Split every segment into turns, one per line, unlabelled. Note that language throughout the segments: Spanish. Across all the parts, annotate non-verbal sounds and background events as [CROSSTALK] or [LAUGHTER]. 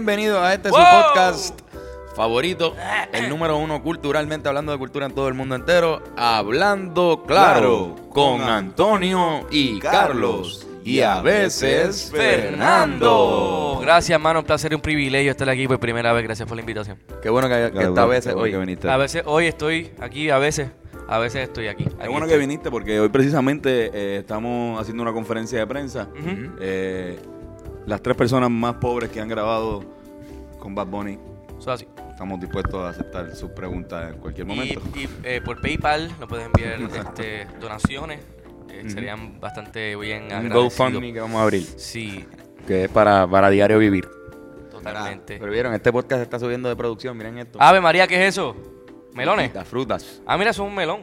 Bienvenido a este su podcast favorito, el número uno culturalmente hablando de cultura en todo el mundo entero, hablando claro,
Claro,
con Antonio y Carlos y a veces Fernando.
Gracias, hermano. Un placer y un privilegio estar aquí por primera vez. Gracias por la invitación.
Qué bueno que, que
Qué
esta
bueno,
vez
qué bueno
hoy.
que viniste.
A veces hoy estoy aquí, a veces, a veces estoy aquí.
Qué bueno que viniste porque hoy precisamente eh, estamos haciendo una conferencia de prensa. Eh, las tres personas más pobres que han grabado con Bad Bunny.
Eso así.
Estamos dispuestos a aceptar sus preguntas en cualquier momento.
y, eh, por PayPal nos pueden enviar [LAUGHS] este, donaciones. Eh, Serían bastante bien
Un
agradecidos.
GoFundMe que vamos a abrir,
Sí,
que es para, para diario vivir.
totalmente.
Pero vieron, este podcast se está subiendo de producción, miren esto.
Ave María, ¿qué es eso? ¿Melones?
Las frutas.
Ah, mira, eso es un melón.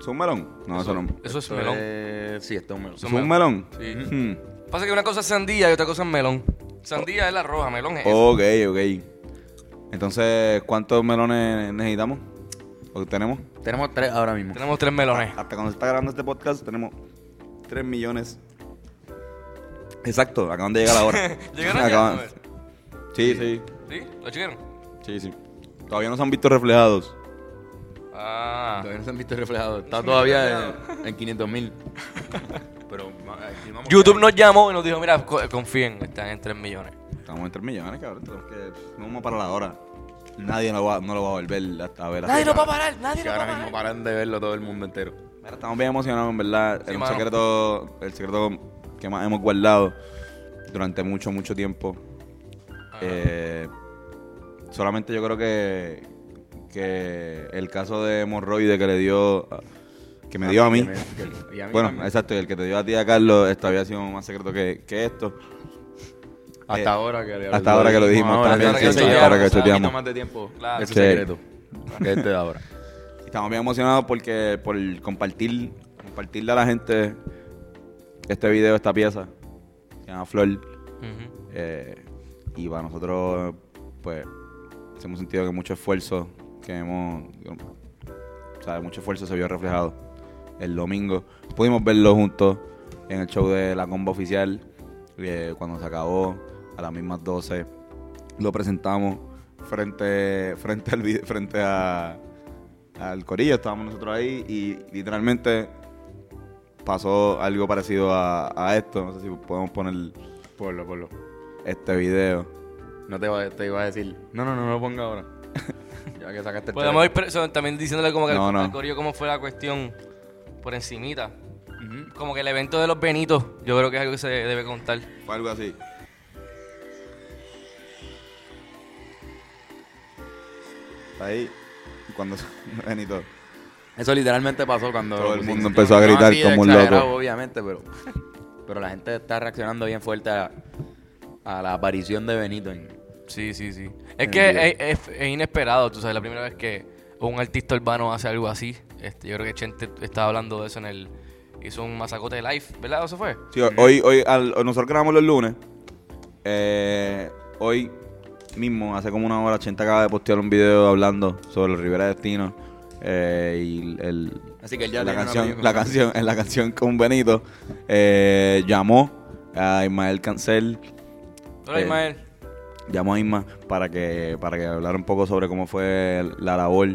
¿Es un melón? No, eso, no.
Eso es
Eso
melón.
es- sí, esto es un melón.
¿Es un melón?
Sí.
Hmm.
Pasa que una cosa es sandía y otra cosa es melón. Sandía es la roja, melón es.
Ok, ok. Entonces, ¿cuántos melones necesitamos? ¿O tenemos?
Tenemos tres ahora mismo.
Tenemos tres melones.
Hasta cuando se está grabando este podcast tenemos 3 millones. Exacto, acaban de llegar ahora. [LAUGHS]
¿Llegaron ya?
Acaban-
A ver.
Sí, sí,
¿Sí? ¿Lo chequearon?
sí, sí. Todavía no se han visto reflejados.
Ah.
Todavía no se han visto reflejados. Está todavía en, en 500 mil. [LAUGHS] Pero
YouTube nos llamó y nos dijo, mira, co- confíen, están en 3 millones.
Estamos en 3 millones, cabrón. Tenemos que, no vamos a parar ahora. Nadie lo va, no lo va a volver hasta a ver.
Nadie nos va a parar, nadie
que
nos va a
ahora mismo
parar.
paran de verlo todo el mundo entero.
Mira, estamos bien emocionados, en verdad.
Sí,
es un
mano.
secreto, el secreto que más hemos guardado durante mucho, mucho tiempo. Eh, solamente yo creo que, que el caso de hemorroide que le dio, que me dio a mí.
Y a mí
Bueno,
también.
exacto, y el que te dio a ti a Carlos, esto había sido más secreto que, que esto.
Hasta
Eh,
ahora que
hasta ahora que lo dijimos
ahora,
también,
hasta
sí,
que
sí, ahora
poquito más de tiempo.
Claro.
Ese secreto. Que este de ahora.
Estamos bien emocionados porque por compartir, compartirle a la gente este video, esta pieza, que se llama Flor. Eh, y para nosotros, pues, hemos sentido que mucho esfuerzo que hemos, o sea, mucho esfuerzo se vio reflejado el domingo. Pudimos verlo juntos en el show de la comba oficial, eh, cuando se acabó a las mismas 12. Lo presentamos frente, frente, al, frente a, al corillo, estábamos nosotros ahí y literalmente pasó algo parecido a, a esto. No sé si podemos poner
Ponlo, ponlo.
este video.
No te, iba- te iba a decir. No, no, no, no lo ponga ahora. [LAUGHS] ya que sacaste el
Podemos ir también diciéndole como que
No,
al,
no.
al corillo cómo fue la cuestión por encimita. Como que el evento de los Benitos, yo creo que es algo que se debe contar.
Fue algo así. Ahí, cuando [LAUGHS] Benito.
Eso literalmente pasó cuando
Todo el mundo empezó a
No
gritar
de
como un loco.
obviamente, pero, [LAUGHS] pero la gente está reaccionando bien fuerte a, a la aparición de Benito. en-
Sí, sí, sí. Es que es- es inesperado, tú sabes, la primera vez que un artista urbano hace algo así. Este, yo creo que Chente estaba hablando de eso en el... Hizo un masacote de live, ¿verdad? ¿Eso fue?
Sí, hoy, hoy al- nosotros grabamos los lunes. Eh, hoy mismo, hace como una hora, Chente acaba de postear un video hablando sobre el Rivera Destino. eh, y el,
Así que él ya
la canción, la
con-
canción, en [LAUGHS] la canción con Benito, eh, llamó a Ismael Cancel.
Hola,
Eh,
Ismael.
llamó a Isma para que para que hablara un poco sobre cómo fue la labor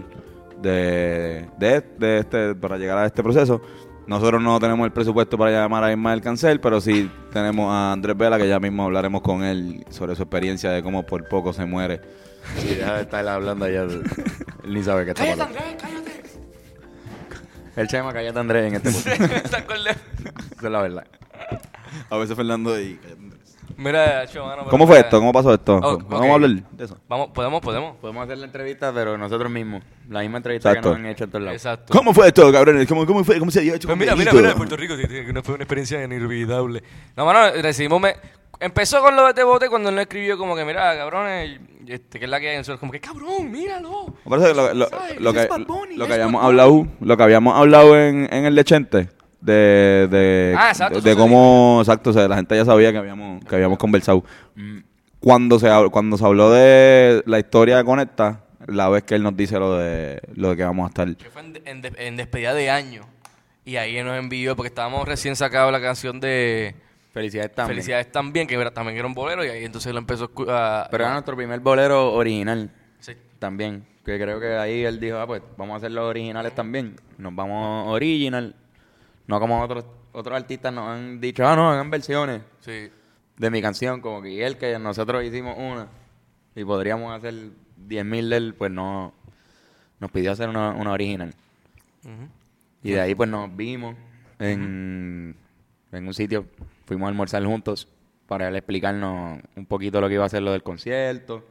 de, de, de este para llegar a este proceso. Nosotros no tenemos el presupuesto para llamar a Isma del Cancel, pero sí tenemos a Andrés Vela, que ya mismo hablaremos con él sobre su experiencia de cómo por poco se muere.
Sí, deja de estar hablando allá. Él ni sabe qué está
¡Cállate,
pasando.
Andrés! ¡Cállate!
El llama Cállate Andrés en este. [LAUGHS]
Está le-
Esa es la verdad.
A veces Fernando y...
mano, pero
¿Cómo fue
mira,
esto? ¿Cómo pasó esto?
Oh,
Vamos a hablar de eso.
Vamos, podemos, podemos.
Podemos hacer la entrevista, pero nosotros mismos. La misma entrevista
Exacto.
que nos han hecho en todos lados.
Exacto.
¿Cómo fue esto, cabrones? ¿Cómo, cómo fue? ¿Cómo se dio esto?
Pues mira, mira, mira, Puerto Rico, que no fue una experiencia inolvidable. No, mano, recibimos... Me... Empezó con lo de te bote cuando él no escribió como que, mira, cabrones, este, que es la que hay en nosotros, como que, cabrón, míralo.
Me parece que lo, que, lo que habíamos hablado, lo que habíamos hablado en, en el lechente de, de,
Ah, exacto,
de, cómo, exacto, o sea, la gente ya sabía que habíamos, que habíamos conversado.
Mm,
Cuando se, cuando se habló de la historia de Conecta, la vez que él nos dice lo de lo de que vamos a estar.
Que fue en, en de- en despedida de año. Y ahí nos envió, porque estábamos recién sacado la canción de
Felicidades también.
Felicidades también, que era- también era un bolero, y ahí entonces lo empezó a...
Pero era nuestro primer bolero original
Sí.
también. Que creo que ahí él dijo, ah, pues vamos a hacer los originales también. Nos vamos original. No como otros otros artistas nos han dicho, ah, no, hagan versiones
Sí.
de mi canción. Como que él, que nosotros hicimos una y podríamos hacer 10.000 de él, pues no. Nos pidió hacer una, una original.
Ujú.
Y de ahí pues nos vimos en, en un sitio, fuimos a almorzar juntos para él explicarnos un poquito lo que iba a ser lo del concierto,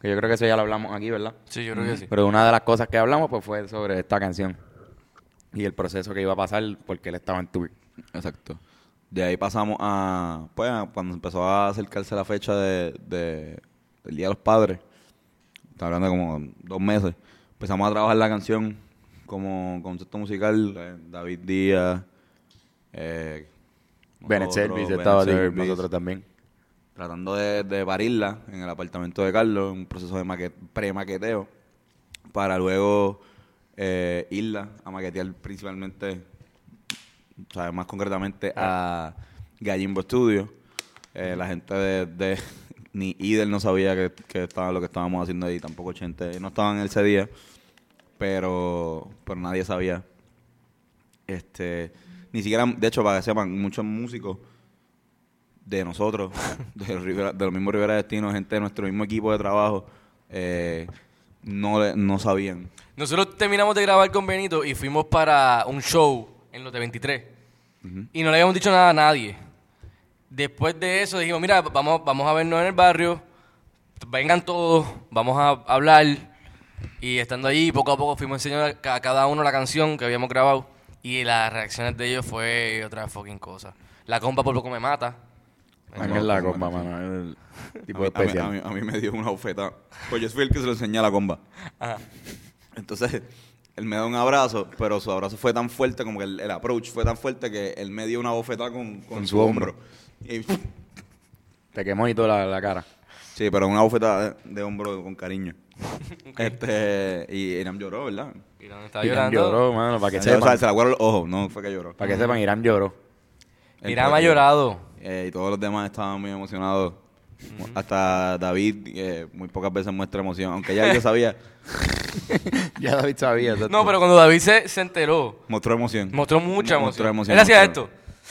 que yo creo que eso ya lo hablamos aquí, ¿verdad?
Sí, yo creo que sí.
Pero una de las cosas que hablamos pues fue sobre esta canción y el proceso que iba a pasar porque él estaba en tour.
Exacto. De ahí pasamos a, pues, cuando empezó a acercarse la fecha de, de- del Día de los Padres, está hablando de como dos meses, empezamos a trabajar la canción como concepto musical, eh, David Díaz, eh,
Bennett Service estaba
Service,
nosotros también.
tratando de, de parirla en el apartamento de Carlos, un proceso de maquet- pre-maqueteo, para luego eh, a maquetear principalmente, más concretamente a Gallimbo Studio. Eh, la gente de, de- [LAUGHS] ni Idel no sabía que, que estaba lo que estábamos haciendo ahí, tampoco Chente, no estaban ese día, pero, pero nadie sabía. Este, ni siquiera, de hecho, para que sepan, muchos músicos de nosotros, [LAUGHS] de los, de los mismos Rivera Destino, gente de nuestro mismo equipo de trabajo, eh, no, le- no sabían.
Nosotros terminamos de grabar con Benito y fuimos para un show en los de 23. Y no le habíamos dicho nada a nadie. Después de eso dijimos, mira, vamos, vamos a vernos en el barrio, vengan todos, vamos a hablar. Y estando allí, poco a poco fuimos enseñando a cada uno la canción que habíamos grabado. Y las reacciones de ellos fue otra fucking cosa. La compa por poco me mata.
Ángel la compa, mano. El tipo
a, mí, a mí-
especial.
a mí- a mí me dio una bofeta. Pues yo fui el que se lo enseñé a la comba.
Ajá.
Entonces, él me da un abrazo, pero su abrazo fue tan fuerte, como que el, el approach fue tan fuerte que él me dio una bofetada con, con,
Con
su
su
hombro. Y-
Te quemó y toda la, la cara.
sí, pero una bofetada de, de hombro con cariño. [LAUGHS] Este, y Irán lloró, ¿verdad?
Irán estaba
Irán
llorando.
lloró, mano, para que
O sea,
sepan.
se le aguaron los ojos, no fue que lloró.
Para que sepan, Irán lloró.
Irán ha llorado.
Eh, y todos los demás estaban muy emocionados. Hasta David eh, muy pocas veces muestra emoción, aunque ya yo sabía, [LAUGHS]
ya David sabía. exacto.
No, pero cuando David se, se enteró,
mostró emoción.
mostró mucha
Mostró
emoción.
emoción,
Él hacía esto.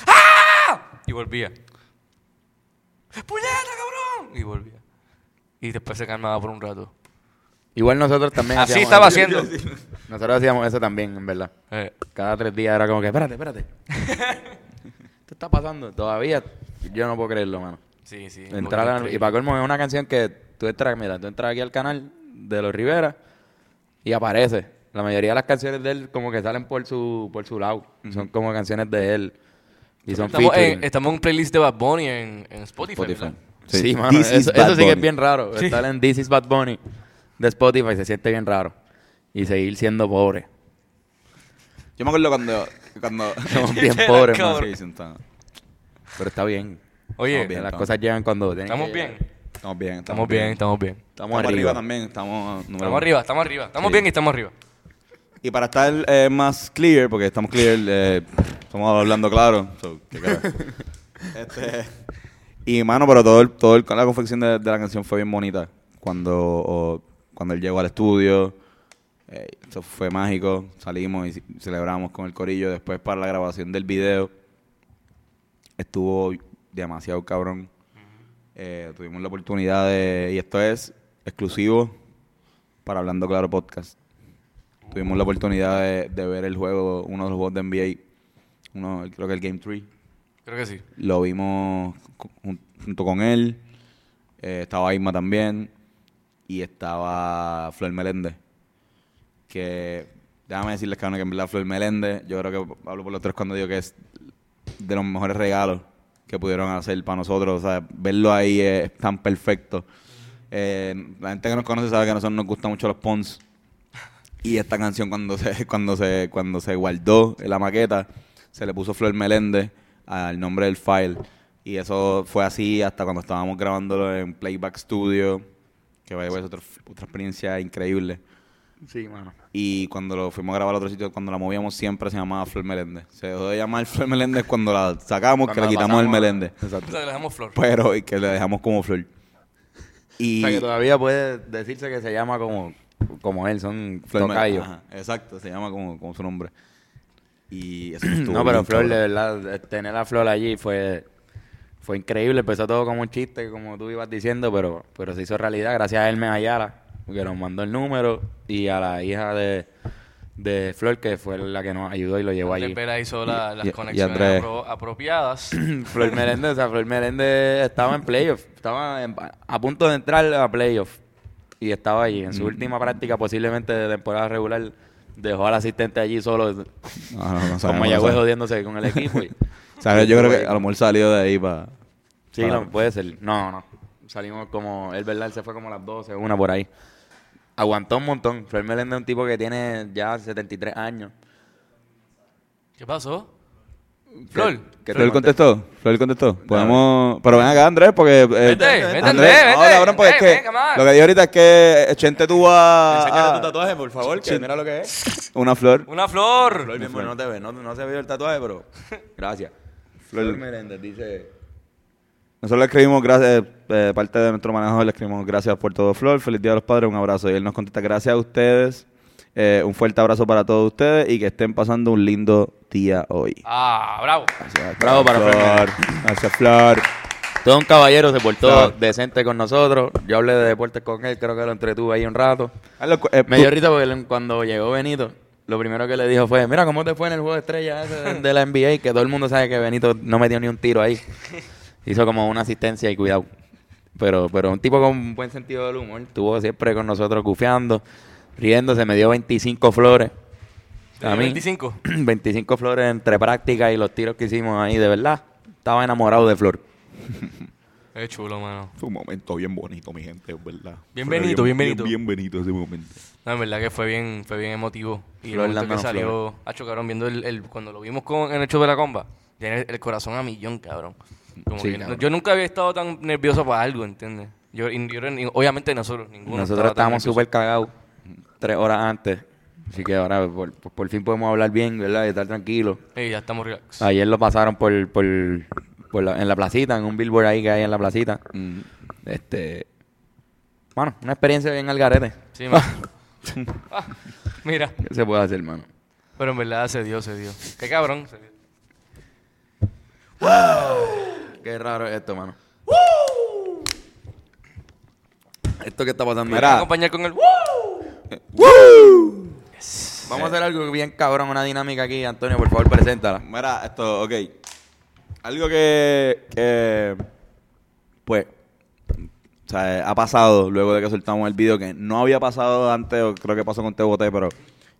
¡Ah! Y volvía. ¡Puñeta, cabrón! Y volvía. Y después se calmaba por un rato.
Igual nosotros también
Así estaba
eso.
haciendo.
Nosotros hacíamos eso también, en verdad.
Eh,
Cada tres días era como que, espérate, espérate. [LAUGHS] ¿Qué está pasando? Todavía yo no puedo creerlo, mano.
sí, sí.
Entrar a- y para colmo es una canción que tú entras, mira, tú entras aquí al canal de los Rivera y aparece. La mayoría de las canciones de él como que salen por su por su lado. Son como canciones de él. Y son
Estamos
featuring.
en, estamos en un playlist de Bad Bunny en, en Spotify.
Spotify.
¿verdad?
Sí, mano,
This is
eso,
Bad
eso sí que es
Bunny.
bien raro. Estar en This is Bad Bunny de Spotify se siente bien raro. Y seguir siendo pobre.
Yo me acuerdo cuando... [LAUGHS] cuando [LAUGHS] [LAUGHS]
Somos bien pobres.
Sí, sentado.
Pero está bien.
Oye,
Estamos bien.
las
estamos-
cosas llegan cuando tienen
estamos
que
bien.
Estamos bien,
Estamos bien, estamos bien.
Estamos, arriba.
también, estamos... número
Estamos
uno.
arriba, estamos arriba. Estamos
Sí.
bien y estamos arriba.
Y para estar eh, más clear, porque estamos clear, eh, estamos hablando claro. so, ¿qué carajo? este, y mano, pero todo, el, todo el- la confección de, de la canción fue bien bonita. Cuando, o- cuando él llegó al estudio, eh, eso fue mágico. Salimos y celebramos con el corillo. Después para la grabación del video, estuvo demasiado cabrón. Eh, tuvimos la oportunidad de, y esto es exclusivo para Hablando Claro Podcast. Tuvimos la oportunidad de, de ver el juego, uno de los juegos de NBA, uno, creo que el Game 3.
Creo que sí.
Lo vimos junto con él. Eh, estaba Isma también. Y estaba Flor Meléndez. Que, déjame decirles, cabrón, que en verdad Flor Meléndez, yo creo que hablo por los tres cuando digo que es de los mejores regalos que pudieron hacer para nosotros. O sea, verlo ahí es tan perfecto. Eh, la gente que nos conoce sabe que a nosotros nos gustan mucho los Pons. Y esta canción cuando se, [LAUGHS] cuando se, cuando se guardó en la maqueta, se le puso Flor Meléndez al nombre del file. Y eso fue así hasta cuando estábamos grabándolo en Playback Studio. Que vaya, es otra, otra experiencia increíble.
Sí, mano.
Y cuando lo fuimos a grabar a otro sitio, cuando la movíamos siempre se llamaba Flor Meléndez. Se dejó de llamar [LAUGHS] Flor Meléndez cuando la sacamos, que
Cuando
le
la
quitamos el Meléndez.
O sea, le dejamos flor.
Pero y que le dejamos como Flor. Y
O sea, que todavía puede decirse que se llama como, como él, son
Flor. Ajá, exacto, se llama como, como su nombre. Y eso [CLEARS THROAT]
No, pero Flor, de
cabrón.
verdad, eh, tener a Flor allí fue, fue increíble. Empezó todo como un chiste, como tú ibas diciendo, pero, pero se hizo realidad gracias a Hermes Ayala, que nos mandó el número, y a la hija de, de Flor, que fue la que nos ayudó y lo llevó allí.
Vera hizo la-
Y-
las
y-
conexiones apro- apropiadas. [CLEARS THROAT]
Flor Meléndez, o sea, Flor Meléndez estaba en playoff, estaba en- a punto de entrar a playoff y estaba allí. En su
Mm.
última práctica, posiblemente de temporada regular, dejó al asistente allí solo,
No, no, no
Mayagüez
no sabemos.
jodiéndose con el equipo. y- [LAUGHS]
O sea, yo creo que a lo mejor salió de ahí para...
Sí, no, puede ser. No, no. Salimos como. Él, ¿verdad? Él se fue como a las 12, una por ahí. Aguantó un montón. Flor Meléndez es un tipo que tiene ya 73 años.
¿Qué pasó? Flor.
¿Qué
¿Flor
te
contestó? ¿Flor contestó? Podemos... Pero ven acá, Andrés, porque... eh,
Vente, vente,
Andrés,
Andrés,
no,
vente.
cabrón, porque
Ven,
es que... Lo que dijo ahorita es que Chente tuvo a...
Enséñale
a-
tu tatuaje, por favor, que mira lo que es. [LAUGHS]
Una flor.
Una flor.
Flor, mi amor, no te ve, no, no se vio el tatuaje, pero. Gracias. Flor Meléndez dice.
Nosotros le escribimos gracias, eh, parte de nuestro manejador le escribimos gracias por todo, Flor. Feliz Día de los Padres, un abrazo. Y él nos contesta gracias a ustedes, eh, un fuerte abrazo para todos ustedes y que estén pasando un lindo día hoy.
Ah, bravo.
Gracias,
Bravo para Flor.
Gracias, Flor.
Todo un caballero se portó
Claro.
decente con nosotros. Yo hablé de deportes con él, creo que lo entretuve ahí un rato.
Hazlo cu- eh,
Me dio risa porque cuando llegó Benito, lo primero que le dijo fue, mira cómo te fue en el juego de estrellas ese de- de la NBA, que todo el mundo sabe que Benito no metió ni un tiro ahí. Hizo como una asistencia y cuidado. Pero, pero un tipo con un buen sentido del humor, estuvo siempre con nosotros gufeando, riéndose, me dio 25 flores.
¿Te
A mí,
25?
25 [CLEARS THROAT] flores entre prácticas y los tiros que hicimos ahí, de verdad. Estaba enamorado de Flor. [LAUGHS]
Es chulo, mano.
Fue un momento bien bonito, mi gente, es verdad.
Bien
Fue
bonito, bien bonito.
Bien, bonito ese momento.
No, en verdad que fue bien, fue bien emotivo. Y el
Flor
momento que salió, hacho, cabrón, viendo el, el- cuando lo vimos con, en el show de la comba, tiene el, el corazón a millón, cabrón. Como
Sí,
que-. Yo nunca había estado tan nervioso para algo, ¿entiendes? Yo, y yo- y obviamente nosotros, ninguno.
Nosotros estábamos súper cagados tres horas antes. Así que ahora por, fin podemos hablar bien, ¿verdad? Y estar tranquilos.
Ey, ya estamos relax.
Ayer lo pasaron por, por, por la- en la placita, en un billboard ahí que hay en la placita.
Mm.
Este. Bueno, una experiencia bien al garete.
Sí, mano. [LAUGHS] Ah, mira,
¿Qué se puede hacer, mano?
pero en verdad se dio, se dio. Qué cabrón. Se dio.
Qué raro es esto, mano. ¿Esto qué está pasando?
Mira.
Acompañar con el...
Vamos a hacer algo bien cabrón, una dinámica aquí. Antonio, por favor, preséntala.
Mira, esto, ok. Algo que, que pues, o sea, ha pasado luego de que soltamos el video que no había pasado antes, o creo que pasó con Teboté, pero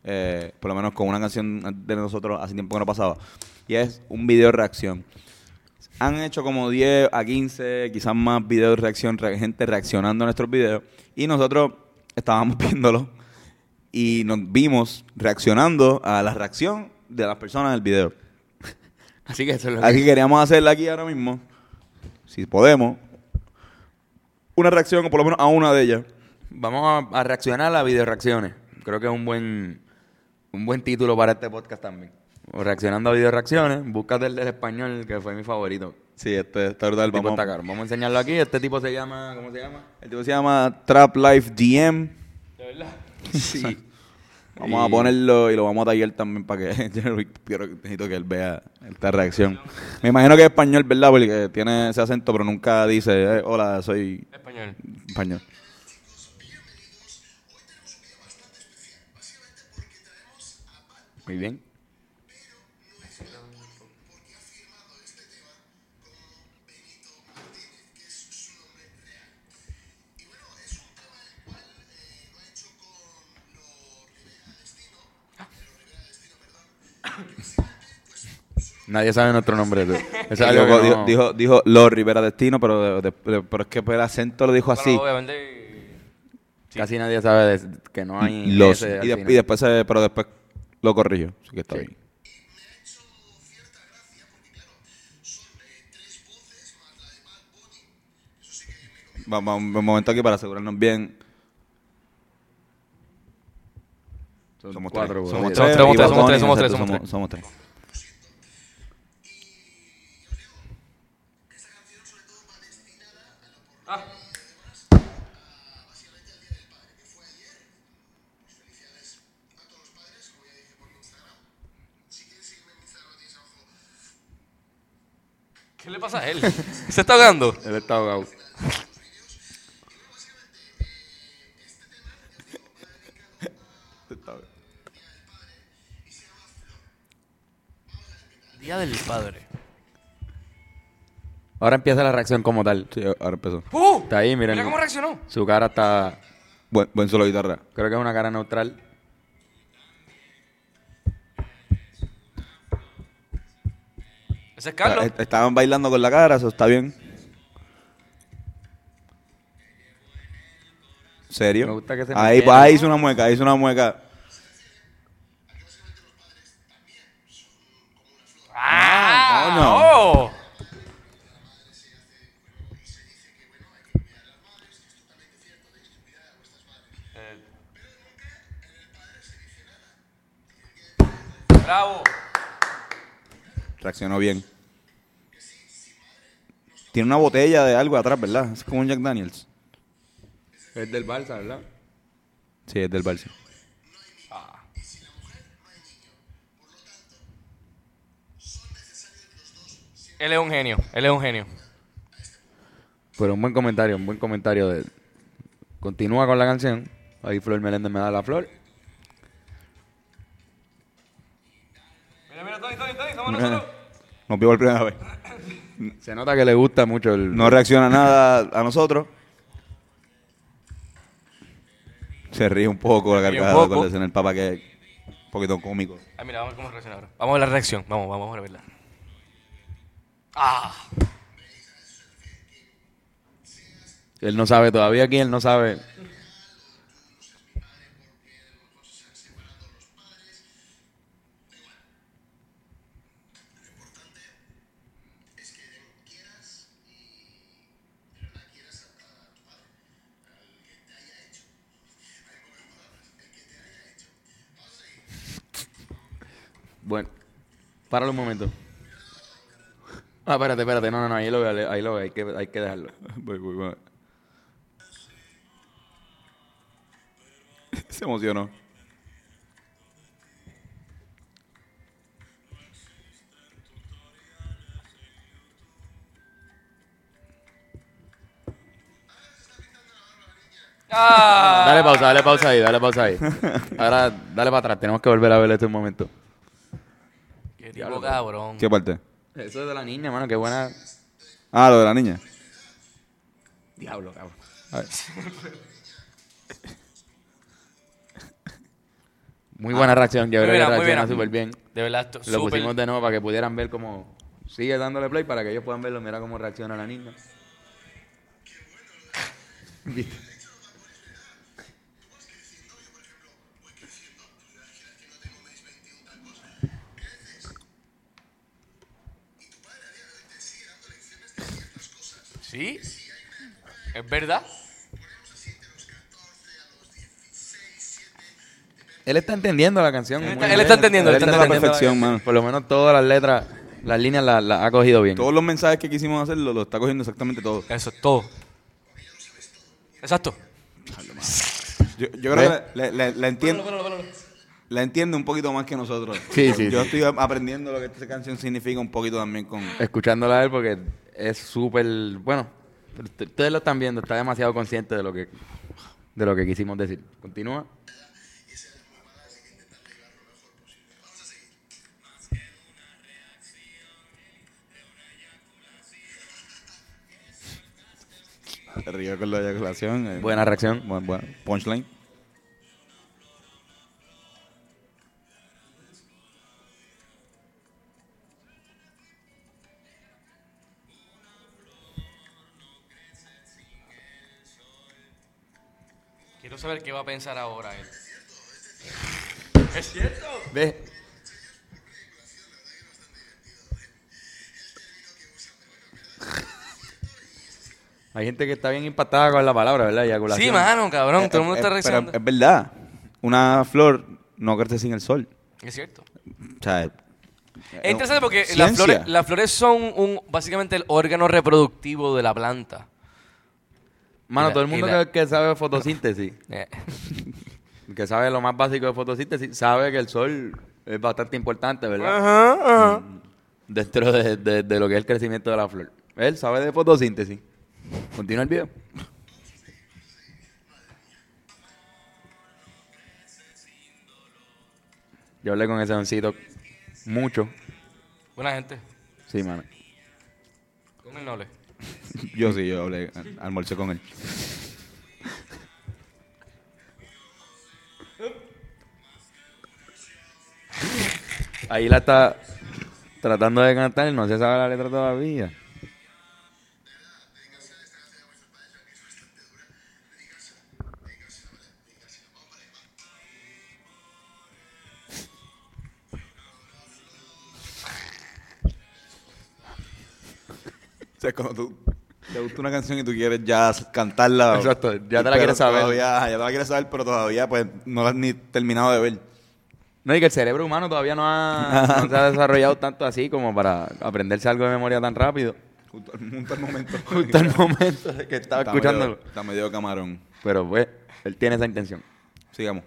eh, por lo menos con una canción de nosotros hace tiempo que no pasaba. Y es un video reacción. Han hecho como 10 a 15, quizás más videos de reacción, re- gente reaccionando a nuestros videos. Y nosotros estábamos [LAUGHS] viéndolo y nos vimos reaccionando a la reacción de las personas del video.
Así que eso es lo que-
Así que queríamos hacerla aquí ahora mismo, si podemos, una reacción o por lo menos a una de ellas.
Vamos a, a reaccionar a video reacciones. Creo que es un buen un buen título para este podcast también. O reaccionando a video reacciones, búscate el del español, que fue mi favorito.
Sí, este está brutal.
El tipo
Vamos,
está caro. Vamos a enseñarlo aquí. Este tipo se llama, ¿cómo se llama?
el tipo se llama Trap Life DM.
De verdad.
Sí.
Vamos
Y-
a ponerlo y lo vamos a tallar también para que [LAUGHS] quiero, necesito que él vea esta reacción. Me imagino que es español, ¿verdad? Porque tiene ese acento, pero nunca dice, eh, hola, soy
Español.
español.
Muy bien. Nadie sabe nuestro nombre. [LAUGHS] es algo
Dijo,
no-
dijo, dijo Lord Rivera Destino, pero, de- de- pero es que el acento lo dijo así.
Obviamente...
Casi nadie sabe de- que no hay
Los,
ese
y, y después se- pero después lo corrigió. Así que está
Sí.
bien. Vamos un momento aquí para asegurarnos bien. Somos
cuatro.
Somos
Somos
tres.
tres, somos tres, somos tres, tres. ¿Qué le pasa a él? [LAUGHS] ¿Se está ahogando?
Él está ahogado. Ahora empieza la reacción como tal.
Sí, ahora empezó.
¡Uh!
Está ahí, miren.
Mira cómo reaccionó.
Su cara está...
Buen, buen solo de guitarra.
Creo que es una cara neutral.
Ese es Carlos.
Est- Estaban bailando con la cara, eso está bien. ¿Serio?
Me gusta que se
ahí, ahí hizo una mueca, ahí hizo una mueca. Reaccionó bien. Tiene una botella de algo atrás, ¿verdad? Es como un Jack Daniels.
Es del Barça, ¿verdad?
Sí, es del Barça.
Él es un genio. Él es un genio.
Pero un buen comentario, un buen comentario de... Continúa con la canción. Ahí Flor Meléndez me da la flor.
Mira, mira, Tony, Tony, Tony, somos nosotros.
Nos vio por primera vez.
Se nota que le gusta mucho el...
No reacciona nada a nosotros. Se ríe un poco la carcajada con el papá que es un poquito cómico.
Ah, mira, vamos a ver cómo reacciona ahora. Vamos a ver la reacción. Vamos, vamos a verla. ¡Ah!
Él no sabe todavía aquí, él no sabe. Bueno, páralo un momento. Ah, espérate, espérate, no, no, no, ahí lo veo, ahí lo veo, hay que, hay que dejarlo.
Voy, voy, voy. Se emocionó.
¡Ah!
Dale pausa, dale pausa ahí, dale pausa ahí. Ahora, dale para atrás, tenemos que volver a ver este momento.
¡Qué tipo cabrón!
¿Qué parte?
Eso es de la niña, mano, qué buena.
Ah, lo de la niña.
Diablo, cabrón.
A ver. [LAUGHS]
Muy buena reacción, yo
Muy
creo que
muy
reacciona súper bien.
De verdad, esto
Lo
súper-
pusimos de nuevo para que pudieran ver cómo sigue dándole play para que ellos puedan verlo. Mira cómo reacciona la niña. [LAUGHS] ¿Viste?
¿Sí? ¿Es verdad?
Él está entendiendo la canción.
Él está- él está entendiendo, él está
Entiende la
entendiendo.
perfección, mano.
Por lo menos todas las letras, las líneas las las ha cogido bien.
Todos los mensajes que quisimos hacer lo, lo está cogiendo exactamente todo.
Eso es todo. Exacto.
Yo, yo creo que la, la- la entiende, la entiende un poquito más que nosotros.
Sí, sí,
Yo
sí.
estoy aprendiendo lo que esta canción significa un poquito también con...
Escuchándola a él porque es súper... Bueno, ust- ustedes lo están viendo, está demasiado consciente de lo que, de lo que quisimos decir. Continúa.
Ríe con la eyaculación. eh,
Buena reacción.
buen- buen punchline.
Quiero saber qué va a pensar ahora él. ¿Es cierto?
Ve. Hay gente que está bien impactada con la palabra, ¿verdad? Eyaculación.
Sí, mano, cabrón. todo el mundo
Eh,
está
eh,
reaccionando.
Pero es verdad. Una flor no crece sin el sol.
Es cierto.
O sea,
Es interesante porque las flores, las flores son un, básicamente el órgano reproductivo de la planta.
Mano,
la-
todo el mundo
la-
que, que sabe fotosíntesis, [LAUGHS]
Eh, [LAUGHS]
que sabe lo más básico de fotosíntesis, sabe que el sol es bastante importante, ¿verdad?
Ajá, ajá.
Dentro de, de- de lo que es el crecimiento de la flor. Él sabe de fotosíntesis. Continúa el video. Yo hablé con ese doncito mucho.
Buena gente.
Sí, mano.
Con el noble.
Yo sí, yo hablé, almorcé con él.
Ahí la está tratando de cantar, no se sabe la letra todavía.
Sea, cuando tú te gusta una canción y tú quieres ya cantarla.
Exacto, ya te la quieres saber.
Todavía, ya te la quieres saber, pero todavía pues no la has ni terminado de ver.
No, y que el cerebro humano todavía no, ha, no se ha desarrollado tanto así como para aprenderse algo de memoria tan rápido.
Justo, justo al momento. [LAUGHS]
Justo el momento de que estaba
Está
escuchándolo.
medio- está medio camarón.
Pero pues, él tiene esa intención.
Sigamos.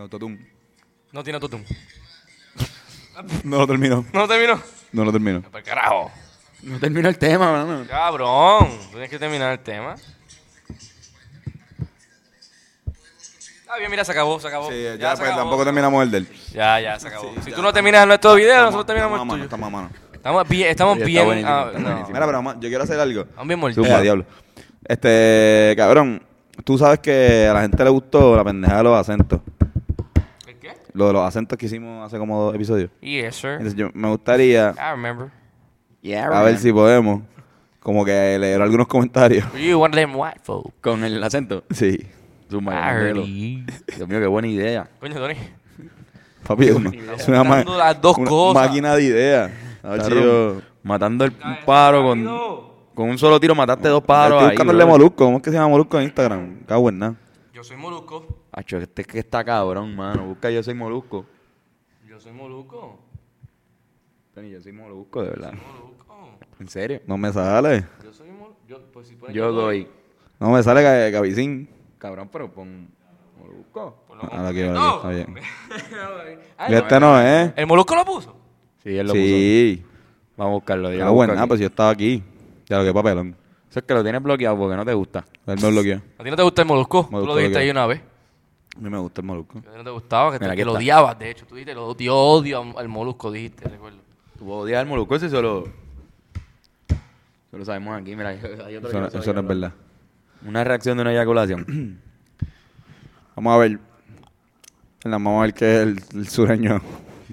Autotune.
No tiene autotune.
No lo termino. [LAUGHS]
No terminó.
No lo termino.
Para carajo.
No terminó el tema, mano.
Cabrón. Tienes que terminar el tema. Ah, bien, mira, se acabó, se acabó.
Sí, ya,
se
pues
acabó.
tampoco terminamos el del.
Ya, ya, se acabó. si tú no terminas nuestro video, nosotros terminamos
estamos
el
mano,
tuyo.
estamos a mano.
Estamos bien, estamos bien.
buenísimo,
ah,
está
no.
buenísimo.
Mira, pero yo quiero hacer algo.
Estamos bien mordidos.
diablo. Este, cabrón, tú sabes que a la gente le gustó la pendeja de los acentos. Lo de los acentos que hicimos hace como dos episodios.
Yes, sir.
Entonces yo me gustaría,
I remember.
a ver si podemos, como que leer algunos comentarios.
You one of them white folk.
Con el acento.
Sí.
Zumba,
I heard
léelo.
you.
Dios mío, qué buena idea.
Coño, Tony.
Papi, es una, es una, ma-
Juntando las dos
una
cosas.
máquina de ideas.
Matando el un pájaro con, con un solo tiro, mataste dos pájaros
Estoy
ahí.
de
bro.
Molusco. ¿Cómo es que se llama Molusco en Instagram? Cago en nada.
Yo soy molusco.
Acho, este que está cabrón, mano. Busca yo soy molusco.
Yo soy molusco.
Tony, yo soy molusco, de verdad.
Molusco.
¿En serio?
No me sale.
Yo soy molusco. Yo, pues si pones
Yo doy.
No me sale Ga- Gavicín.
Cabrón, pero pon molusco.
Por lo
Ah, está bien. [LAUGHS]
Ay,
este no es.
¿El molusco lo puso?
Sí, él lo puso.
Sí.
Vamos a buscarlo. yo
Ah,
lo busco
bueno,
aquí.
pues yo estaba aquí. Ya lo que papelón.
Eso es que lo tienes bloqueado porque no te gusta.
Él me bloqueó.
¿A ti no te gusta el molusco? Tú
Molusco
lo dijiste
lo
ahí una vez.
A mí me gusta el molusco.
No te gustaba, que, te,
Mira,
que lo odiabas, de hecho. Tú dijiste, lo odio, odio al molusco, dijiste, recuerdo.
Tú odias al molusco, eso solo... Eso lo sabemos aquí. Mira, [LAUGHS] hay otro que
Eso,
no
eso no es verdad.
Una reacción de una eyaculación. [CLEARS THROAT]
Vamos a ver. La- Vamos a ver qué es el, el sureño.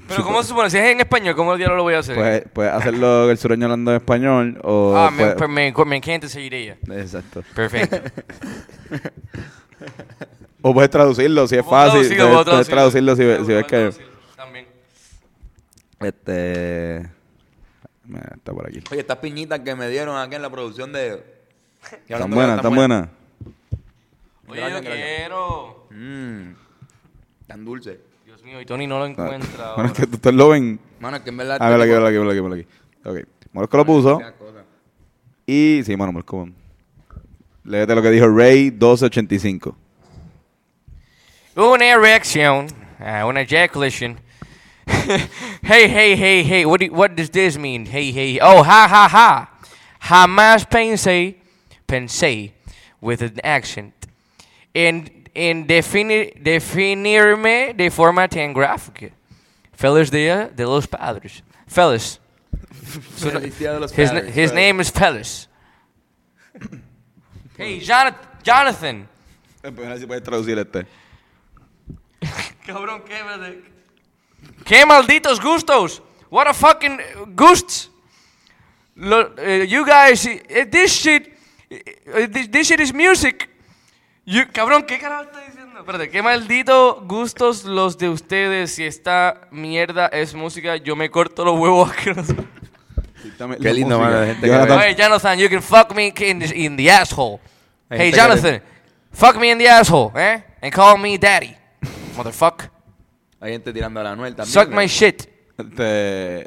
Pero ¿cómo se supone? Si es en español, ¿cómo el diablo lo voy a hacer?
Puedes puedes hacerlo el sureño hablando en español o...
ah, me,
puede-
pues me, me encanta esa idea.
Exacto.
Perfecto. [LAUGHS]
O puedes traducirlo si es fácil.
traducirlo,
Puedes, traducirlo si, si ves que...
También.
Este... Mira, está por aquí.
Oye, estas piñitas que me dieron aquí en la producción de...
Están buenas, están buenas.
Oye, yo quiero.
Mmm, tan dulce.
Dios mío, y Tony no lo encuentra [LAUGHS]
Bueno, es que ustedes lo ven.
Mano, es que en verdad...
Ah, vela aquí, vela aquí, vela aquí, vela aquí. Ok. Molusco lo puso. Y... Sí, mano, Molusco. Léete lo que dijo Ray 1285.
Una erección, uh, una ejaculation. hey, hey, hey, hey, what, do, what does this mean? Hey, hey, oh, ha, ha, ha. Jamás pensé, pensé, with an accent, en, en definir, definirme de forma tan gráfica. Feliz Día de los Padres. Feliz.
Feliz Día de los
His,
Padres.
his name is Feliz. [COUGHS] hey, Jonathan. Jonathan. Cabrón, qué verde. ¡Qué malditos gustos! What a fucking gusts! Lo, eh, you guys, eh, this shit eh, This, this shit is music. You- cabrón, ¿qué carajo está diciendo? Espérate, qué maldito gustos los de ustedes. Si esta mierda es música, yo me corto los huevos.
Qué lindo, mano, gente
Jonathan.
Hey, Jonathan, you can fuck me in the, in the asshole. Hey, Jonathan, fuck me in the asshole, eh? And call me daddy. Motherfucker.
Hay gente tirando a la Anuel también.
Suck
¿no?
my shit.
Este,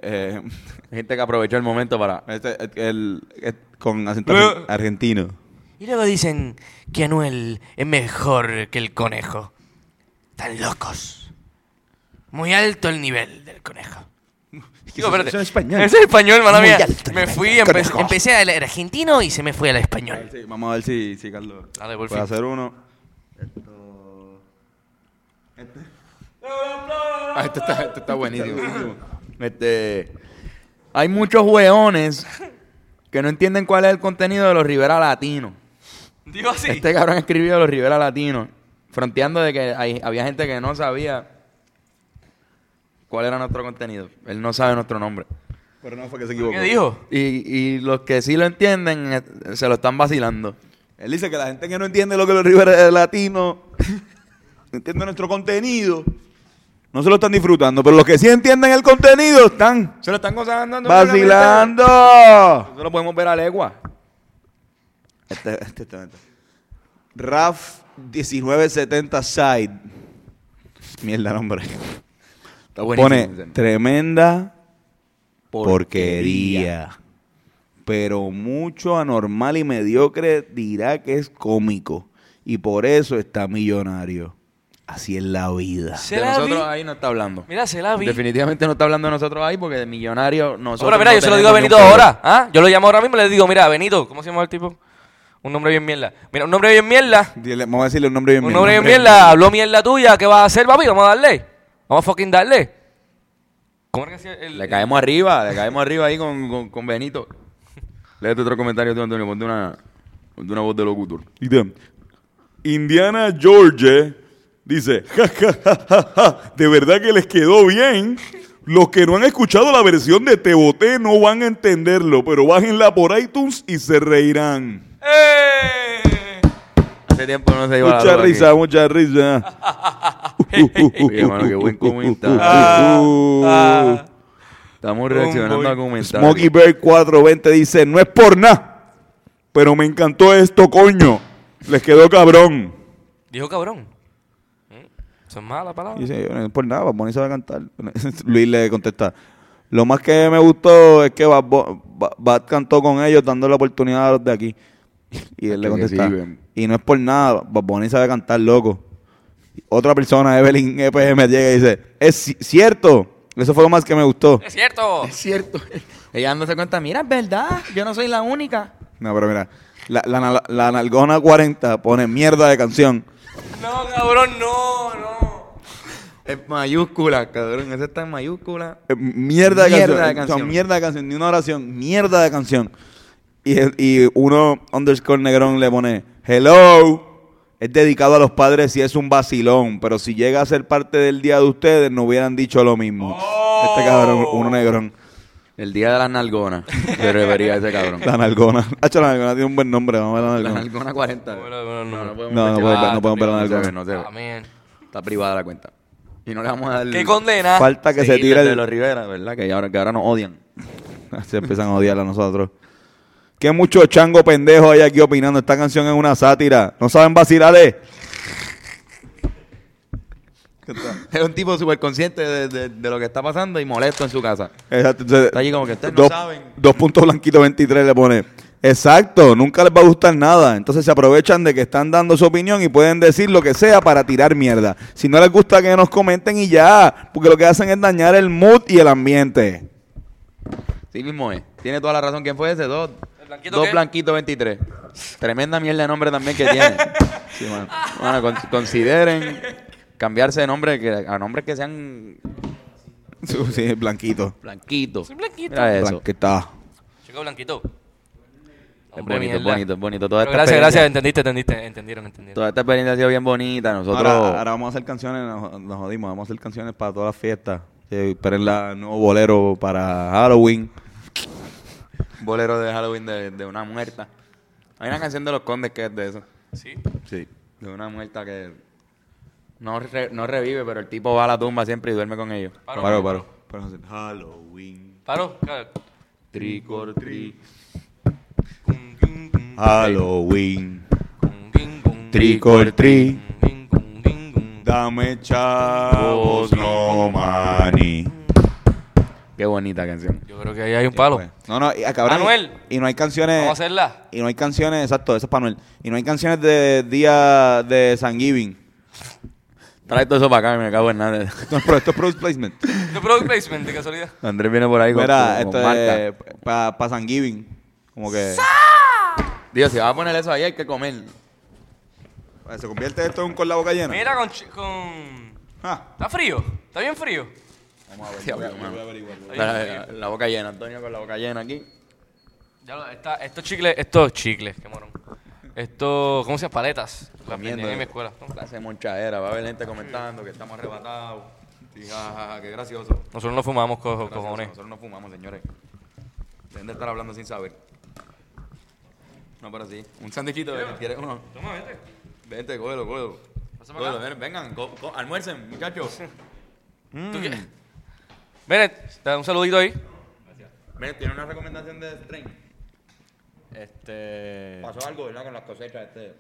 eh,
Hay gente que aprovechó el momento para...
este, el, el- con acento argentino.
Y luego dicen que Anuel es mejor que el conejo. Están locos. Muy alto el nivel del conejo. [LAUGHS] Digo, espérate.
eso es español.
Eso es español, mala mía.
alto el
Me fui, empe-
conejo.
empecé a leer argentino y se me fue al
A ver
español.
si- vamos a ver si, si Carlos
Dale, por
puede
fin.
hacer uno.
Ah, esto está, esto está buenísimo. Este, hay muchos hueones que no entienden cuál es el contenido de los Rivera Latinos.
Digo así.
Este cabrón escribió los Rivera Latinos, fronteando de que hay- había gente que no sabía cuál era nuestro contenido. Él no sabe nuestro nombre.
Pero no fue que se equivocó.
¿Qué dijo?
Y, y los que sí lo entienden eh, se lo están vacilando.
Él dice que la gente que no entiende lo que los Rivera Latinos no entiende nuestro contenido, no se lo están disfrutando. Pero los que sí entienden el contenido están
Se lo están gozando.
vacilando.
Eso lo podemos ver a legua.
Este, este, este, este. RAF 1970 Side. Mierda nombre.
Está buenísimo.
Pone tremenda porquería. Pero mucho anormal y mediocre dirá que es cómico. Y por eso está millonario. Así es la vida.
Se
de
la
nosotros
vi.
ahí no está hablando.
Mira, se la vi.
Definitivamente no está hablando de nosotros ahí porque de millonario nosotros.
Ahora, mira,
no
yo se lo digo a Benito
un
ahora. ¿ah? Yo lo llamo ahora mismo y le digo, mira, Benito, ¿cómo se llama el tipo? Un nombre bien mierda. Mira, un nombre bien mierda.
Dile- vamos a decirle un nombre bien
Un
mierda.
nombre bien mierda. Habló mierda tuya. ¿Qué vas a hacer, papi? Vamos a darle. Vamos a fucking darle. ¿Cómo era que hacía el.
Le caemos arriba, le caemos arriba ahí con, con, con Benito. Léete otro comentario tú, Antonio. Ponte una, ponte una voz de locutor.
Indiana Georgia dice, "Ja, ja, ja, ja, ja, de verdad que les quedó bien. Los que no han escuchado la versión de Te Boté no van a entenderlo, pero bájenla por iTunes y se reirán.
¡Eh!
Hace tiempo no se iba la
Mucha
loca
risa,
aquí.
mucha risa. [LAUGHS]
Oye, mano, qué buen comentario.
Ah. [LAUGHS]
Estamos reaccionando a comentarios.
Smokey Bear 420 dice, no es por nada, pero me encantó esto, coño. Les quedó cabrón.
Dijo cabrón. Son malas palabras.
Dice, no es por nada, Bad Bunny sabe cantar. [LAUGHS] Luis le contesta, lo más que me gustó es que Bad, Bad- Bad cantó con ellos dando la oportunidad a los de aquí. Y él le contesta,
sí,
y no es por nada, Bad Bunny sabe cantar, loco. Otra persona, Evelyn EPM, llega y dice, es ci- cierto, eso fue lo más que me gustó.
Es cierto.
Es cierto. [LAUGHS] Ella dándose cuenta, mira, es verdad, yo no soy la única.
No, pero mira, la, la, la, la Nalgona 40 pone mierda de canción.
No, cabrón, no.
Es mayúscula, cabrón. Ese está en mayúscula.
Eh, Mierda de
Mierda
canción.
de canción.
Son mierda de canción. Ni una oración. Mierda de canción. Y, y uno, underscore negrón, le pone, hello. Es dedicado a los padres y es un vacilón. Pero si llega a ser parte del día de ustedes, no hubieran dicho lo mismo. Este cabrón, uno negrón.
El día de las nalgonas. Se refería a ese cabrón.
La nalgona. [LAUGHS] Hacho, la nalgona tiene un buen nombre. Vamos a ver la
La
nalgona.
nalgona 40.
Bueno, bueno, no.
no podemos
No, no
ver.
podemos ver-
Ah,
no podemos ver la
no
nalgona.
no. Está privada la cuenta. Y no le vamos a dar.
¿Qué condena?
Falta que se tire
de los Rivera, ¿verdad? Que ahora, que ahora nos odian. [LAUGHS]
Se empiezan a odiar a nosotros. Qué mucho chango pendejo hay aquí opinando. Esta canción es una sátira. No saben vacilarle. [LAUGHS]
Es un tipo súper consciente de, de- de lo que está pasando y molesto en su casa.
Exacto. entonces,
Está allí como que ustedes no
dos,
saben.
dos puntos blanquitos 23 le pone. Exacto, nunca les va a gustar nada. Entonces se aprovechan de que están dando su opinión y pueden decir lo que sea para tirar mierda. Si no les gusta que nos comenten y ya, porque lo que hacen es dañar el mood y el ambiente.
Sí mismo es. Tiene toda la razón. ¿Quién fue ese? Dos.
¿El blanquito
Dos blanquitos 23. Tremenda mierda de nombre también que tiene. [LAUGHS] Sí, mano. Bueno, con- consideren cambiarse de nombre que, a nombres que sean
Sí, blanquito.
blanquito.
Mira eso.
Blanquita.
Chico blanquito.
Es bonito, es bonito, es bonito. Toda esta
gracias, gracias. Entendiste, entendiste. Entendieron, entendieron.
Toda esta experiencia ha sido bien bonita. Nosotros.
Ahora, ahora vamos a hacer canciones, nos, nos jodimos, vamos a hacer canciones para todas las fiestas. Esperen la nuevo bolero para Halloween.
bolero de Halloween de, de una muerta. Hay una canción de los condes que es de eso.
Sí.
Sí.
De una muerta que no, re- no revive, pero el tipo va a la tumba siempre y duerme con ellos.
Paro,
Paro,
paro.
paro. Paro. Halloween.
Paro. claro.
Trick or treat.
Halloween. Trick or treat. Dame chavos, no money.
Qué bonita canción.
Yo creo que ahí hay un palo.
Pues, No, no, y, ah, cabrón,
Manuel.
Y no hay canciones.
Vamos a hacerla.
Y no hay canciones, exacto, eso es para Manuel. Y no hay canciones de día de San Giving.
Trae todo eso para acá, me cago en nada. [LAUGHS]
Esto es product placement.
De product placement, de casualidad.
Andrés viene por ahí con,
Mira,
con- con
esto
marca.
es para pa San Giving. Como que.
Dios, si vas a poner eso ahí hay que comer.
Se convierte esto en un con la boca llena.
Mira con... chi- con...
Ah.
¿Está frío? ¿Está bien frío?
Vamos a ver.
Voy a-
mano.
voy a averiguar.
La, la- la boca llena, Antonio con la boca llena aquí.
Ya lo, está, estos chicles, estos chicles, qué morón. Estos, ¿cómo se llama? Paletas. Las
Comiendo.
vendían en mi escuela.
Clase de monchadera, va a haber gente comentando que estamos arrebatados. Sí, ja, ja, ja, qué gracioso.
Nosotros no fumamos co-
Gracioso,
cojones.
Nosotros no fumamos, señores. Deben de estar hablando sin saber. No, pero sí. Un sándwichito, ¿quieres uno?
Toma, vete.
Vente, cógelo, cógelo.
Pasa para
Cógelo,
acá.
ven, vengan, co- co- almuercen, muchachos. [LAUGHS]
¿Tú qué? Bennett, te da un saludito ahí.
Ven, tiene una recomendación de Strain.
Este.
Pasó algo, ¿verdad? Con las cosechas este.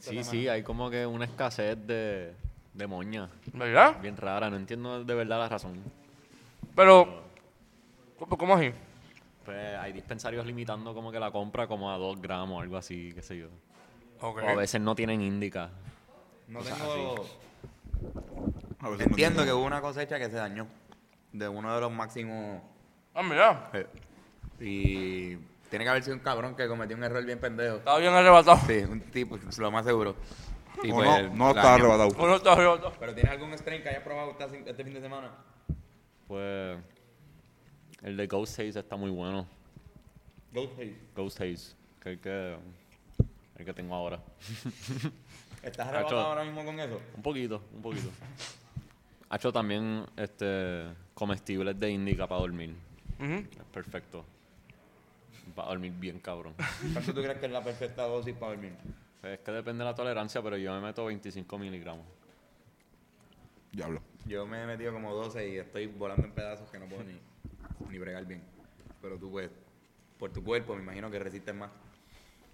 Sí, sí, hay como que una escasez de, de moña.
¿Verdad?
Bien rara, no entiendo de verdad la razón.
Pero, ¿cómo, cómo así?
Hay dispensarios limitando como que la compra como a 2 gramos o algo así, qué sé yo.
Ok.
O a veces no tienen índica.
No tengo... Entiendo
no-
que hubo una cosecha que se dañó. De uno de los máximos...
Ah, mira.
Y tiene que haber sido un cabrón que cometió un error bien pendejo.
Estaba bien arrebatado.
Sí, un tipo, lo más seguro.
O
pues,
no, no está arrebatado.
Uno está arrebatado.
¿Pero tienes algún strain que hayas probado este fin de semana?
Pues. El de Ghost Haze está muy bueno.
Ghostface.
Ghost Haze, que el que, el que tengo ahora. [LAUGHS]
¿Estás arrebatado ahora mismo con eso?
Un poquito, un poquito. [LAUGHS] Ha hecho también este, comestibles de indica para dormir. Es perfecto. Para dormir bien cabrón. [LAUGHS]
¿Cuánto tú crees que es la perfecta dosis para dormir?
Pues es que depende de la tolerancia, pero yo me meto 25 miligramos.
Diablo.
Yo me he metido como 12 y estoy volando en pedazos que no puedo ni, ni bregar bien. Pero tú pues, por tu cuerpo me imagino que resistes más.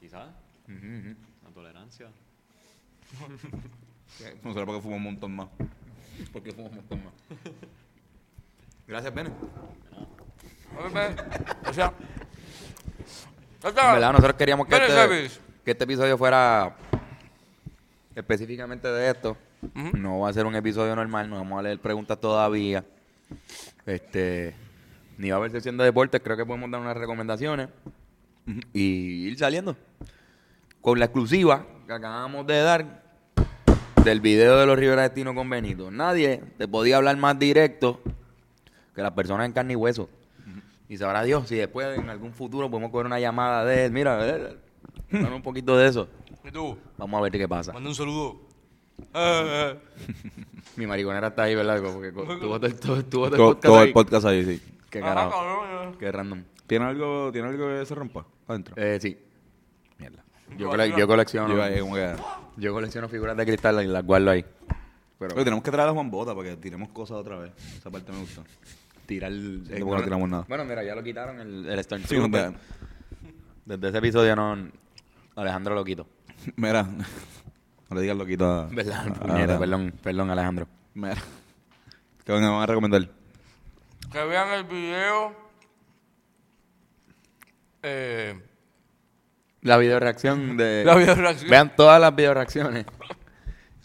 Quizás. La tolerancia. [LAUGHS]
No será porque fumo un montón más.
Porque fumo un montón más. Gracias, Bene.
O sea.
En verdad, nosotros queríamos que este, que este episodio fuera específicamente de esto. No va a ser un episodio normal, no vamos a leer preguntas todavía. Este, ni va a haber sesión de deportes, creo que podemos dar unas recomendaciones y ir saliendo. Con la exclusiva que acabamos de dar del video de los Rivera Destino con Benito. Nadie te podía hablar más directo que las personas en carne y hueso. Y sabrá Dios si después en algún futuro podemos coger una llamada de él. Mira, eh, dame un poquito de eso.
¿Y tú?
Vamos a ver qué pasa.
Manda un saludo. Eh, eh. [LAUGHS]
Mi mariconera está ahí, ¿verdad? Porque [LAUGHS] tuvo todo el, todo, el podcast ahí,
sí.
Qué
Ajá,
carajo.
cabrón.
Qué random.
¿Tiene algo, ¿Tiene algo que se rompa adentro?
Eh, sí.
Mierda.
Yo, cole- yo colecciono.
Yo iba ahí como que...
Yo colecciono figuras de cristal y las guardo ahí. Pero
Oye, tenemos que traer a Juan Bota para que tiremos cosas otra vez. Esa parte me gusta.
tirar
porque no tiramos nada.
Bueno, mira, ya lo quitaron el, el.
Sí, no te-
Desde ese episodio no. Alejandro lo quitó. [LAUGHS]
Mira, no le digas loquito a...
¿Verdad?
a-
Puñeta,
a-
perdón, perdón, Alejandro.
Mira. ¿Qué van a van a recomendar?
Que vean el video. Eh,
La video reacción de. [LAUGHS]
La videoreacción.
Vean todas las video reacciones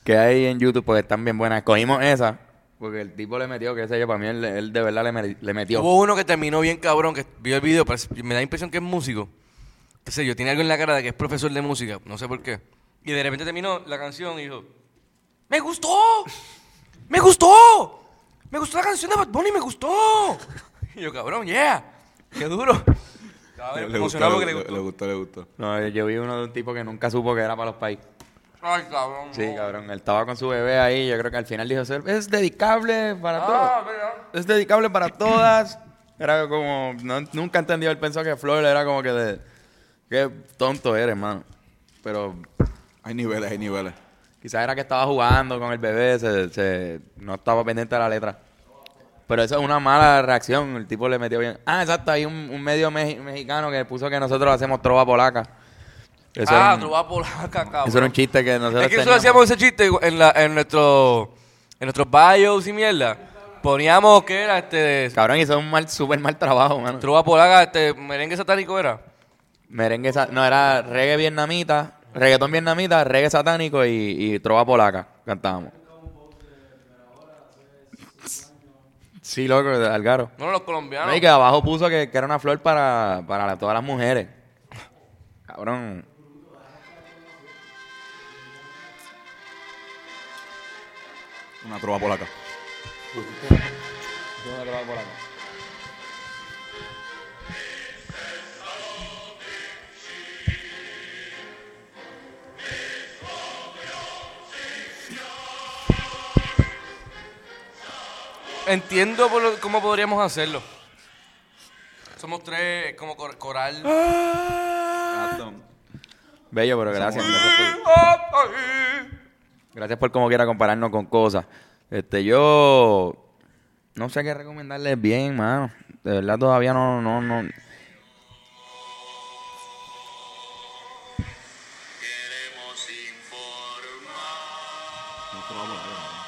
que hay en YouTube porque están bien buenas. Cogimos esa porque el tipo le metió, que sé yo, para mí él, él de verdad le, me- le metió.
Hubo uno que terminó bien cabrón, que vio el video, parece- me da la impresión que es músico. Qué sé yo, tiene algo en la cara de que es profesor de música, no sé por qué. Y de repente terminó la canción y dijo, ¡Me gustó! ¡Me gustó! ¡Me gustó la canción de Bad Bunny, me gustó! [LAUGHS] Y yo, cabrón, yeah, qué duro. Estaba
Le,
emocionado
gustó,
porque le
le,
gustó.
le gustó, le gustó.
No, yo vi uno de un tipo que nunca supo que era para los países.
Ay, cabrón.
Sí,
no.
cabrón. Él estaba con su bebé ahí. Yo creo que al final dijo: Es dedicable para
Ah,
todos. Es dedicable para todas. Era como. no- nunca entendió. Él pensó que Flor era como que de. Qué tonto eres, hermano. Pero
Hay niveles, hay niveles.
Quizás era que estaba jugando con el bebé, se, se- no estaba pendiente de la letra. Pero eso es una mala reacción. El tipo le metió bien. Ah, exacto. Hay un, un medio mexicano que puso que nosotros hacemos trova polaca. Eso,
ah,
un,
trova polaca, cabrón.
eso era un chiste que nosotros
Es que nosotros hacíamos ese chiste en, la, en, nuestro, en nuestros bios y mierda. Poníamos que era este.
Cabrón, hizo un mal, súper mal trabajo, mano.
Trova polaca, este. Merengue satánico era.
Merengue, sa- no, era reggae vietnamita, reggaetón vietnamita, reggae satánico y, y trova polaca. Cantábamos. Sí, loco, de Algaro.
No, los colombianos.
No, y que abajo puso que, que era una flor para, para la- todas las mujeres. Cabrón.
Una trova polaca.
Entiendo por lo- cómo podríamos hacerlo. Somos tres, como cor- coral.
Bello, pero gracias. Gracias por, gracias por como quiera compararnos con cosas. Este, yo no sé qué recomendarles bien, mano. De verdad todavía no, no, no.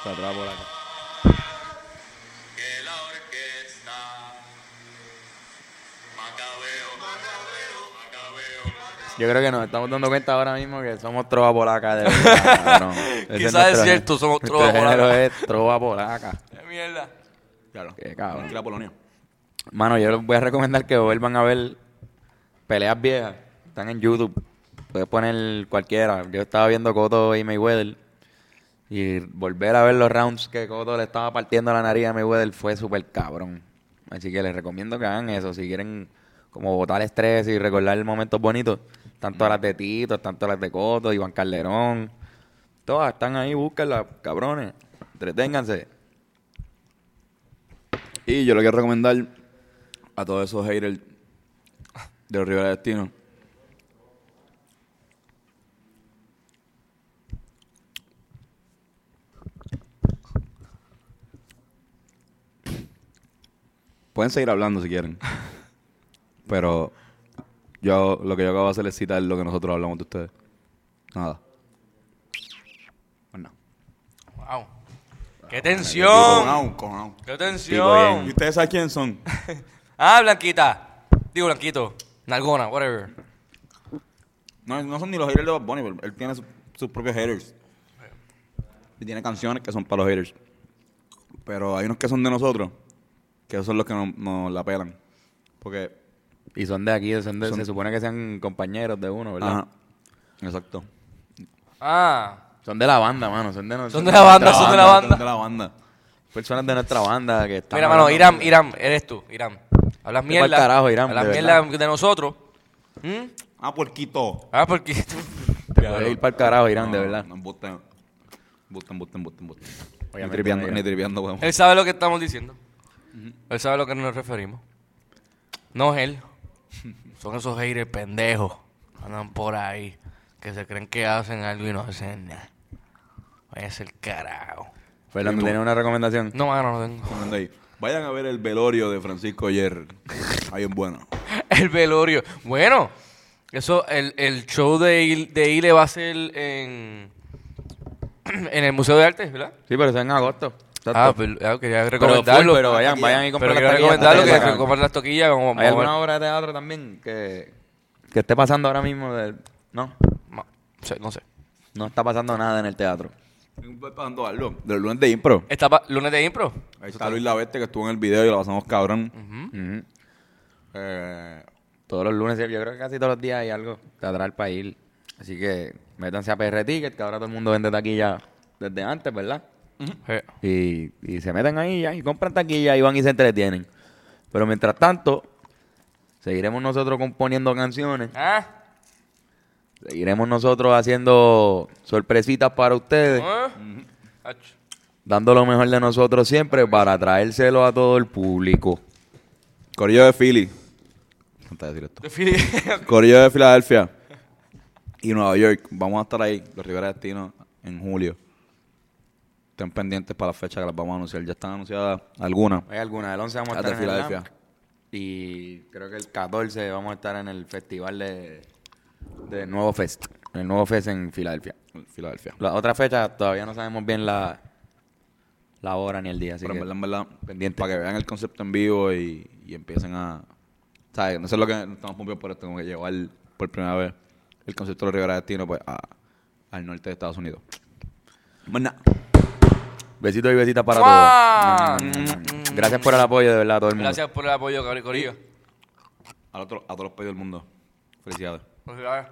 La trova polaca.
que
Yo creo que nos estamos dando cuenta ahora mismo que somos trova polaca de verdad, [LAUGHS]
Quizás
nuestro-
es cierto, somos trova
género
polaca.
es trova polaca.
¡Qué mierda!
Claro.
Qué cabrón.
Tranquila, Polonia.
Mano, yo les voy a recomendar que vuelvan a ver peleas viejas. Están en YouTube. Puedes poner cualquiera. Yo estaba viendo Coto y Mayweather. Y volver a ver los rounds que Coto le estaba partiendo la nariz a Mayweather fue súper cabrón. Así que les recomiendo que hagan eso. Si quieren como botar estrés y recordar momentos bonitos. Tanto las de Tito, tanto las de Coto, Iván Calderón. Todas están ahí, búsquenlas, cabrones. Entreténganse.
Y yo le quiero recomendar a todos esos haters de Rivera Destino. Pueden seguir hablando si quieren. Pero yo lo que yo acabo de hacer es citar lo que nosotros hablamos de ustedes. Nada. Bueno.
¡Wow! ¡Qué
Cojonao,
tensión! ¡Qué tensión!
¿Y ustedes saben quiénes son? [LAUGHS]
Ah, Blanquita. Digo, Blanquito. Nalgona, whatever.
No, no son ni los haters de Bad Bunny, pero él tiene su- sus propios haters. Y tiene canciones que son para los haters. Pero hay unos que son de nosotros, que esos son los que nos, nos la pelan. Porque,
Y son de aquí, son de-
Son-
se supone que sean compañeros de uno, ¿verdad?
ajá, exacto.
Ah.
Son de la banda, mano. Son de,
Son de la banda, son de la banda.
Son de la banda.
Personas de nuestra banda que están.
Mira, mano, Irán, Irán, eres tú, Irán. Hablas mierda.
carajo, Irán,
Hablas
de
mierda de nosotros. ¿Mm?
Ah, puerquito.
Ah, porque...
Te [LAUGHS] puedes ir para el carajo, Irán, de verdad.
No. Embusten, embusten, embusten, embusten. Ni tripeando, ni tripeando, podemos.
Él sabe lo que estamos diciendo. Él sabe a lo que nos referimos. No es él. Son esos haters pendejos. Andan por ahí. Que se creen que hacen algo y no hacen nada. Vaya a ser carajo.
Fernando,
Sí,
¿tiene una recomendación?
No, mano, no tengo.
Ahí. Vayan a ver el velorio de Francisco ayer. Ahí es bueno. [LAUGHS]
El velorio. Bueno, eso, el, el show de, Il- de Ile va a ser en, [CLEARS THROAT] en el Museo de Arte, ¿verdad?
Sí, pero es en agosto. Exacto.
Ah, pero ah, quería
Pero
recomendarlo.
full, pero vayan, vayan y
Pero
compren las taquillas.
recomendarlo que,
Taquillas
que
acá.
compren las toquillas. Como,
¿Hay alguna obra de teatro también que, que esté pasando ahora mismo? De... No,
No, sé, no sé.
no está pasando nada en el teatro.
Estoy pasando algo. De los lunes de impro.
¿Está pa- lunes de impro?
Ahí está Luis Laveste que estuvo en el video y lo pasamos cabrón. Eh,
Todos los lunes, yo creo que casi todos los días hay algo teatral para ir. Así que métanse a PR Ticket, que ahora todo el mundo vende taquilla desde antes, ¿verdad?
Sí.
Y, y se meten ahí ya, y compran taquilla y van y se entretienen. Pero mientras tanto, seguiremos nosotros componiendo canciones,
¿Ah?
seguiremos nosotros haciendo sorpresitas para ustedes,
¿Ah?
Dando lo mejor de nosotros siempre para traérselo a todo el público.
Corillo de Philly. Decir esto.
De Philly- [LAUGHS]
Corillo de Filadelfia y Nueva York. Vamos a estar ahí, los Rivera Destino, en julio. Estén pendientes para la fecha que las vamos a anunciar. Ya están anunciadas algunas.
Hay alguna. El 11 vamos a estar en el
Filadelfia.
Y creo que el 14 vamos a estar en el festival de, de Nuevo Fest. El Nuevo Fest en Filadelfia.
Filadelfia.
La otra fecha todavía no sabemos bien la, la hora ni el día. Así
Pero en
que
verdad, en verdad,
pendiente.
para que vean el concepto en vivo y, y empiecen a... ¿Sabes? No sé lo que estamos pompios por esto, como que llevar por primera vez el concepto de Rivera Destino pues, a- al norte de Estados Unidos. Más nada.
Besitos y besitas para
¡Mua!
todos. Mm, Gracias por el apoyo, de verdad, a todo el mundo.
Gracias por el apoyo, Corillo.
A, otro- a todos los países del mundo. Felicidades.
Felicidades.